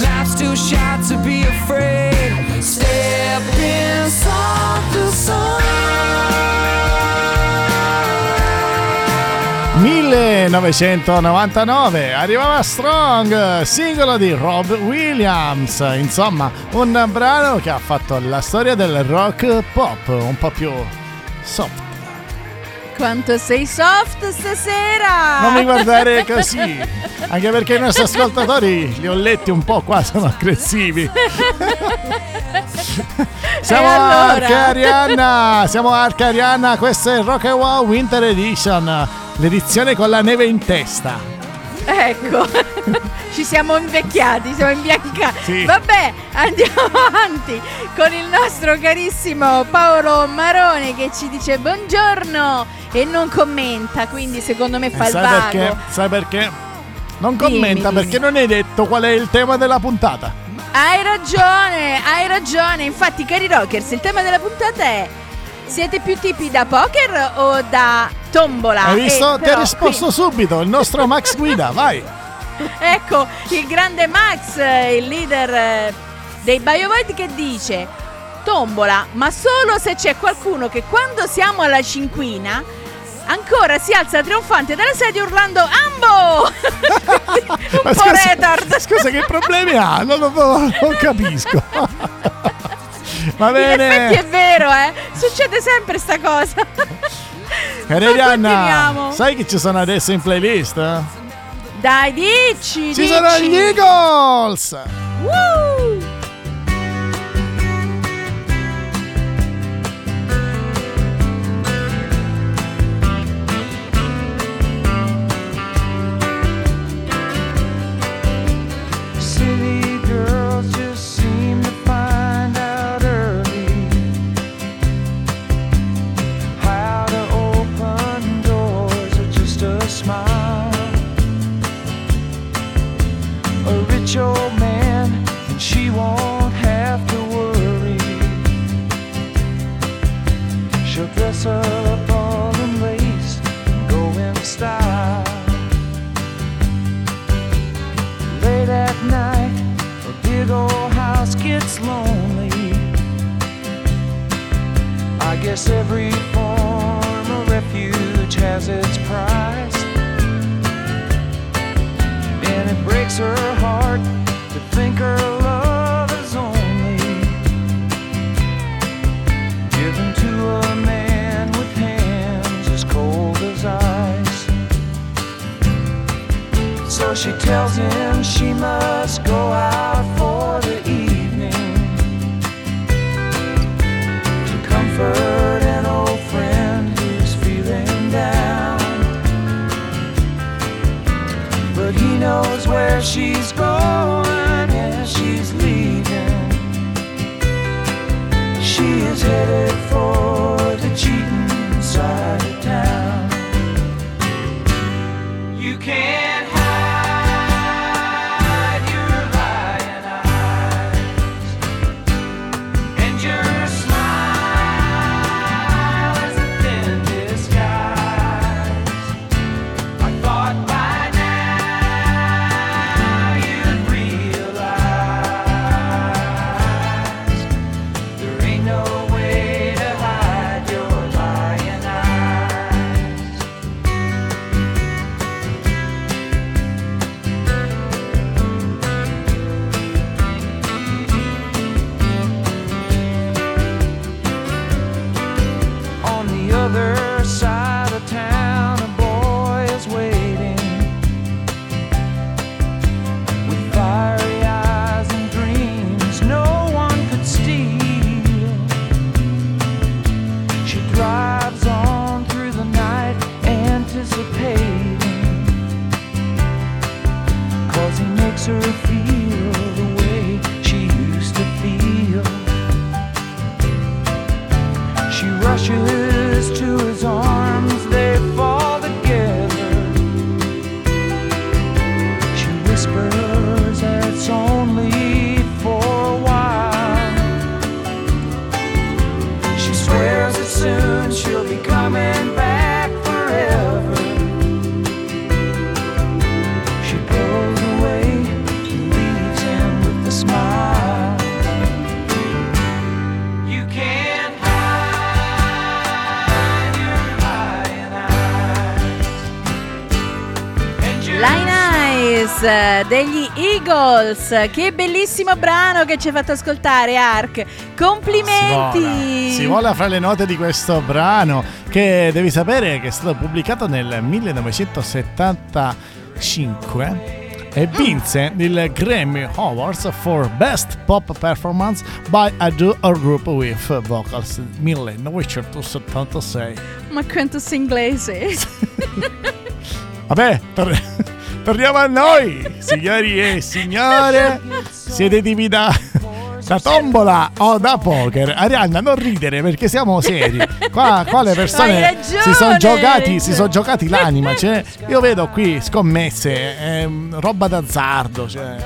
Speaker 7: Life's too short to be afraid. Step inside the sun.
Speaker 1: 1999 arrivava Strong, singolo di Rob Williams. Insomma, un brano che ha fatto la storia del rock pop un po' più soft.
Speaker 2: Quanto sei soft stasera!
Speaker 1: Non mi guardare così, anche perché i nostri ascoltatori li ho letti un po' qua, sono aggressivi. Siamo
Speaker 2: allora?
Speaker 1: Arca Arianna, siamo Arca Arianna, questo è Rock and Wow Winter Edition, l'edizione con la neve in testa.
Speaker 2: Ecco, ci siamo invecchiati, siamo imbiancati.
Speaker 1: Sì.
Speaker 2: Vabbè, andiamo avanti con il nostro carissimo Paolo Marone che ci dice buongiorno e non commenta, quindi secondo me fa
Speaker 1: E
Speaker 2: il
Speaker 1: sai
Speaker 2: vago.
Speaker 1: perché? Sai perché? Non
Speaker 2: Dimmi,
Speaker 1: commenta
Speaker 2: dimmi.
Speaker 1: perché non hai detto qual è il tema della puntata.
Speaker 2: Hai ragione, hai ragione. Infatti, cari rockers, il tema della puntata è siete più tipi da poker o da tombola?
Speaker 1: Hai visto?
Speaker 2: E
Speaker 1: Ti ha risposto subito il nostro Max Guida, vai.
Speaker 2: qui- ecco, il grande Max, eh, il leader eh, dei BioVoid che dice tombola, ma solo se c'è qualcuno che quando siamo alla cinquina ancora si alza trionfante dalla sedia urlando Ambo! Un po'
Speaker 1: scusa-
Speaker 2: retard.
Speaker 1: Scusa, che problemi ha? Non, lo- non capisco. Va
Speaker 2: In effetti è
Speaker 1: bene.
Speaker 2: vero, eh. Succede sempre sta cosa.
Speaker 1: Arianna,
Speaker 2: continuiamo.
Speaker 1: sai che ci sono adesso in playlist? eh?
Speaker 2: Dai, dici,
Speaker 1: Ci
Speaker 2: dici.
Speaker 1: sono gli Eagles!
Speaker 2: Woo!
Speaker 5: Guess every form of refuge has its price. And it breaks her heart to think her love is only given to a man with hands as cold as ice. So she tells him she must go out she's going as she's leaving. She is headed
Speaker 2: degli Eagles. Che bellissimo brano che ci hai fatto ascoltare, Ark. Complimenti.
Speaker 1: Si vola. Fra le note di questo brano che devi sapere che è stato pubblicato nel 1975 e vinse il Grammy Awards for Best Pop Performance by a Duo or Group with Vocals 1976.
Speaker 2: Ma quanto sei inglese.
Speaker 1: Vabbè, tor- torniamo a noi, signori e signore. Siete tipi da, tombola o da poker? Arianna, non ridere perché siamo seri. Qua, qua le persone
Speaker 2: ragione,
Speaker 1: si sono giocati, si sono giocati l'anima. Cioè, io vedo qui scommesse, ehm, roba d'azzardo, cioè,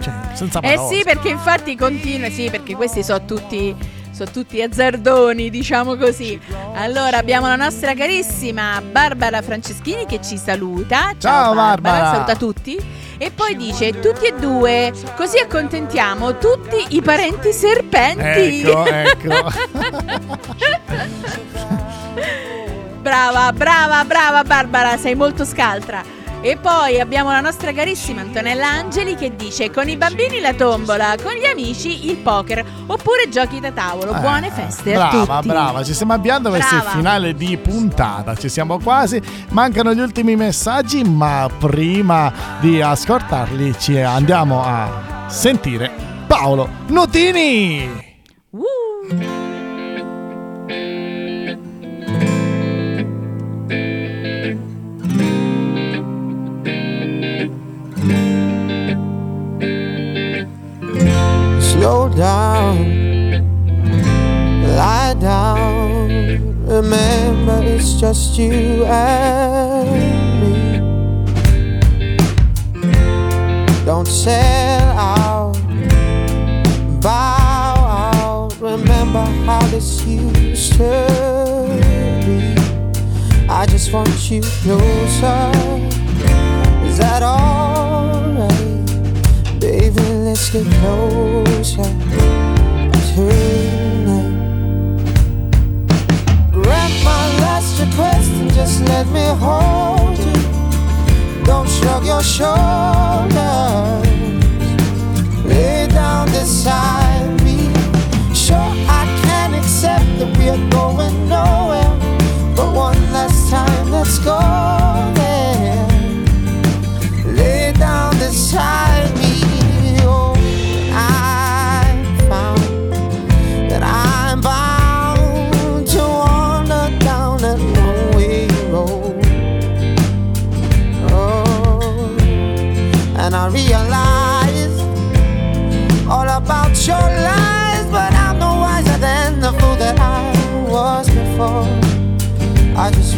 Speaker 1: cioè, senza
Speaker 2: Eh
Speaker 1: parole.
Speaker 2: sì, perché infatti continua, sì, perché questi sono tutti sono tutti azzardoni, diciamo così. Allora abbiamo la nostra carissima Barbara Franceschini che ci saluta.
Speaker 1: Ciao, Barbara.
Speaker 2: saluta tutti. E poi dice tutti e due, così accontentiamo tutti i parenti serpenti.
Speaker 1: Ecco, ecco.
Speaker 2: brava, brava, brava Barbara, sei molto scaltra. E poi abbiamo la nostra carissima Antonella Angeli che dice con i bambini la tombola, con gli amici il poker oppure giochi da tavolo.
Speaker 1: Eh,
Speaker 2: Buone feste a
Speaker 1: brava,
Speaker 2: tutti.
Speaker 1: brava, ci stiamo avviando verso il finale di puntata, ci siamo quasi, mancano gli ultimi messaggi, ma prima di ascoltarli ci andiamo a sentire Paolo Nutini.
Speaker 2: Uh.
Speaker 8: Down, lie down. Remember, it's just you and me. Don't sell out, bow out. Remember how this used to be. I just want you closer. Is that alright? Let's get closer tonight. Grant my last request and just let me hold you. Don't shrug your shoulders. Lay down beside me. Sure, I can accept that we are going nowhere. But one last time, let's go there lay down beside me.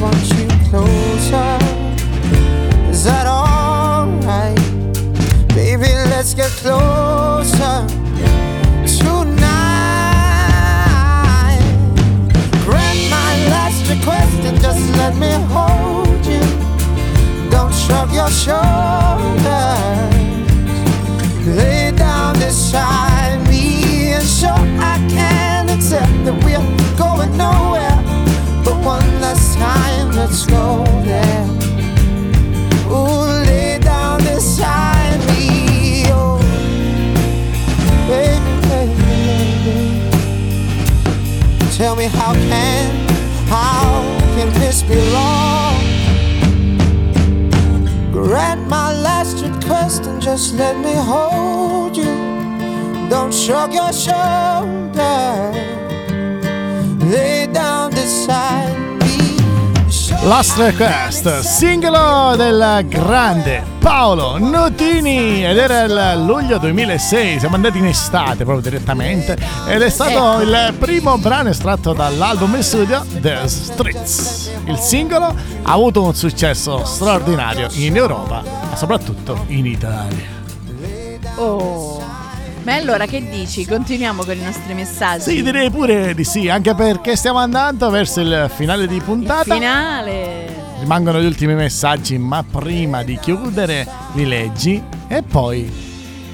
Speaker 8: Want you closer. Is that alright? Baby, let's get closer tonight. Grant my last request and just let me hold you. Don't shrug your shoulders. Lay down beside me and sure I can accept that we're going nowhere. Time, let's go there. Ooh, lay down beside me. Oh, baby, baby, baby. Tell me how can, how can this be wrong? Grant my last request and just let me hold you. Don't shrug your shoulders.
Speaker 1: Last Request, singolo del grande Paolo Nutini ed era il luglio 2006, siamo andati in estate proprio direttamente ed è stato
Speaker 2: Ecco.
Speaker 1: il primo brano estratto dall'album in studio The Streets. Il singolo ha avuto un successo straordinario in Europa, ma soprattutto in Italia.
Speaker 2: Oh. Ma allora che dici? Continuiamo con i nostri messaggi.
Speaker 1: Sì, direi pure di sì, anche perché stiamo andando verso il finale di
Speaker 2: Il
Speaker 1: puntata.
Speaker 2: finale.
Speaker 1: Rimangono gli ultimi messaggi, ma prima di chiudere li leggi e poi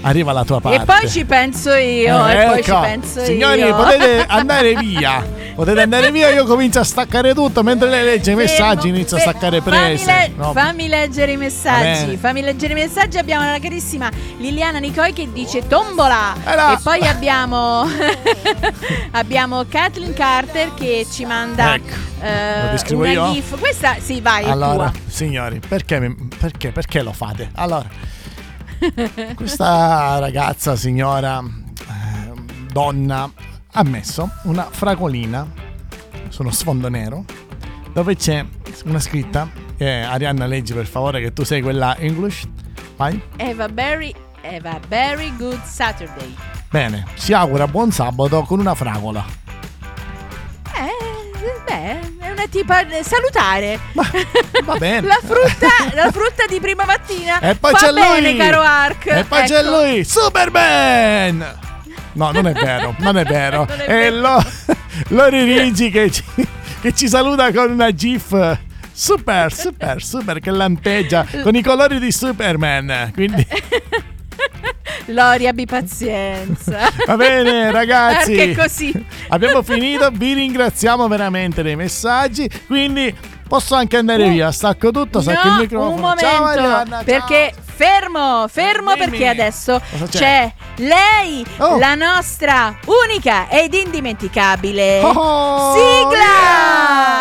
Speaker 1: arriva la tua parte.
Speaker 2: E poi ci penso io, e poi ci
Speaker 1: Ecco,
Speaker 2: penso
Speaker 1: Signori,
Speaker 2: io.
Speaker 1: potete andare via. Potete andare via, io comincio a staccare tutto mentre lei legge i messaggi,
Speaker 2: Fermo,
Speaker 1: inizio a
Speaker 2: fe-
Speaker 1: staccare
Speaker 2: fammi
Speaker 1: prese.
Speaker 2: le-
Speaker 1: No.
Speaker 2: Fammi leggere i messaggi. Fammi leggere i messaggi. Abbiamo la carissima Liliana Nicoi che dice tombola.
Speaker 1: Eh là.
Speaker 2: E poi abbiamo abbiamo Kathleen Carter che ci manda
Speaker 1: Ecco.
Speaker 2: eh,
Speaker 1: Lo descrivo
Speaker 2: una
Speaker 1: io?
Speaker 2: gif. Questa sì, vai,
Speaker 1: Allora, signori, perché, perché, perché lo fate? Allora, Questa ragazza, signora, eh, donna, ha messo una fragolina su uno sfondo nero dove c'è una scritta. Eh, Arianna, leggi per favore che tu sei quella English. Vai.
Speaker 2: Have a very, have a very good Saturday.
Speaker 1: Bene, si augura buon sabato con una fragola.
Speaker 2: Tipa eh, salutare.
Speaker 1: Ma va bene.
Speaker 2: la, frutta, la frutta di prima mattina.
Speaker 1: E poi c'è
Speaker 2: bene,
Speaker 1: lui.
Speaker 2: caro Ark.
Speaker 1: E poi c'è
Speaker 2: Ecco.
Speaker 1: lui, Superman! No, non è vero, non è vero.
Speaker 2: Non è vero.
Speaker 1: Lo- Lori Rigi che ci, che ci saluta con una gif super, super, super che lampeggia con i colori di Superman. Quindi
Speaker 2: Lori, abbi pazienza.
Speaker 1: va bene, ragazzi.
Speaker 2: Perché così?
Speaker 1: Abbiamo finito, vi ringraziamo veramente dei messaggi. Quindi posso anche andare via. Stacco tutto, stacco il
Speaker 2: No,
Speaker 1: microfono.
Speaker 2: un momento,
Speaker 1: Ciao Arianna, ciao.
Speaker 2: perché fermo, fermo
Speaker 1: Dimmi.
Speaker 2: perché adesso
Speaker 1: c'è?
Speaker 2: c'è lei,
Speaker 1: Oh.
Speaker 2: la nostra unica ed indimenticabile
Speaker 1: Oh,
Speaker 2: sigla.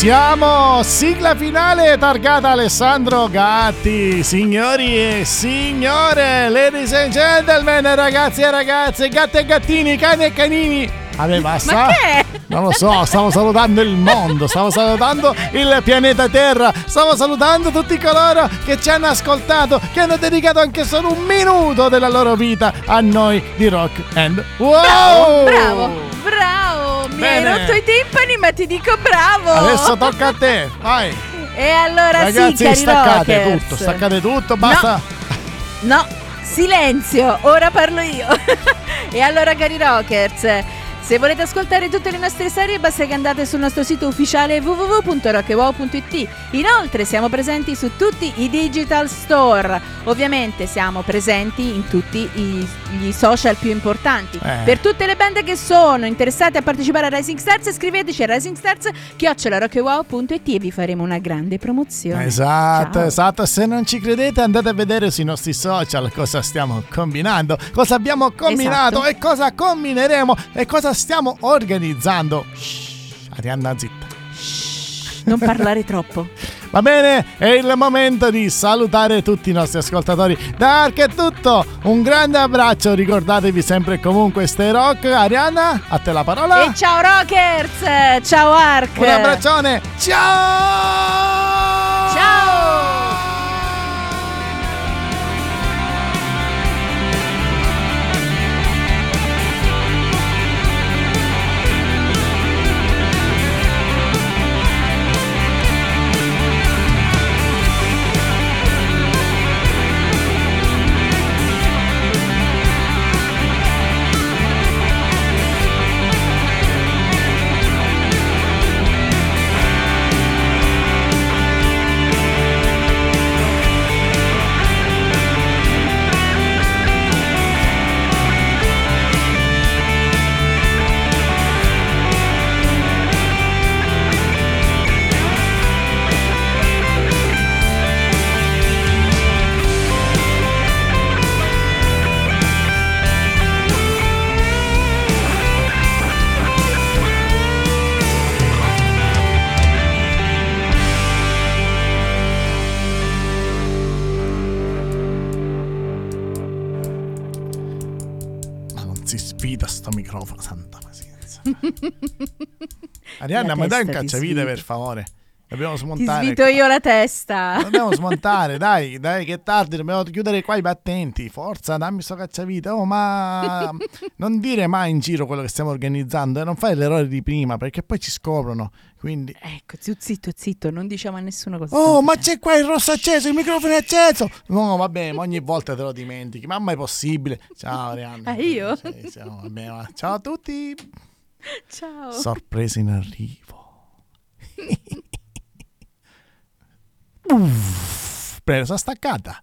Speaker 1: Siamo! Sigla finale targata Alessandro Gatti. Signori e signore, ladies and gentlemen, ragazzi e ragazze, gatti e gattini, cani e canini. Vabbè, basta.
Speaker 2: Ma che?
Speaker 1: Non lo so, stavo salutando il mondo, stavo salutando il pianeta Terra, stavo salutando tutti coloro che ci hanno ascoltato, che hanno dedicato anche solo un minuto della loro vita a noi di Rock and Wow!
Speaker 2: Bravo, bravo, mi hai rotto i timpani ma ti dico bravo.
Speaker 1: Adesso tocca a te, vai!
Speaker 2: E allora
Speaker 1: Ragazzi,
Speaker 2: sì, cari
Speaker 1: staccate
Speaker 2: rockers.
Speaker 1: tutto, staccate tutto, basta.
Speaker 2: No, silenzio, ora parlo io. e allora cari rockers, se volete ascoltare tutte le nostre serie basta che andate sul nostro sito ufficiale www.rockewow.it. Inoltre siamo presenti su tutti i digital store. Ovviamente siamo presenti in tutti i- gli social più importanti.
Speaker 1: Eh.
Speaker 2: Per tutte le band che sono interessate a partecipare a Rising Stars scriveteci a risingstars.it e vi faremo una grande promozione.
Speaker 1: Esatto,
Speaker 2: Ciao.
Speaker 1: esatto. Se non ci credete, andate a vedere sui nostri social cosa stiamo combinando, cosa abbiamo combinato
Speaker 2: Esatto.
Speaker 1: e cosa combineremo e cosa stiamo organizzando. Shh, Arianna, zitta.
Speaker 2: Non parlare troppo.
Speaker 1: Va bene, è il momento di salutare tutti i nostri ascoltatori. Da è tutto. Un grande abbraccio. Ricordatevi sempre e comunque stay rock. Arianna, a te la parola.
Speaker 2: E ciao Rockers! Ciao Ark!
Speaker 1: Un abbraccione. Ciao! Arianna, ma dai un
Speaker 2: ti
Speaker 1: cacciavite per favore. Dobbiamo
Speaker 2: Ti
Speaker 1: smontare.
Speaker 2: svito io la testa.
Speaker 1: Dobbiamo smontare, dai, dai, che è tardi, dobbiamo chiudere qua i battenti. Forza, dammi sto cacciavite. Oh, ma non dire mai in giro quello che stiamo organizzando e non fare l'errore di prima, perché poi ci scoprono. Quindi.
Speaker 2: Ecco, zitto, zitto, zitto, non diciamo a nessuno cosa
Speaker 1: Oh, ma c'è qua il rosso acceso, il microfono è acceso. No, vabbè, ma ogni volta te lo dimentichi. Mamma è possibile. Ciao, Arianna.
Speaker 2: Ah, io?
Speaker 1: Sì, ciao, vabbè, ma- ciao a tutti.
Speaker 2: Ciao.
Speaker 1: Sorpresa in arrivo. Uff, presa staccata.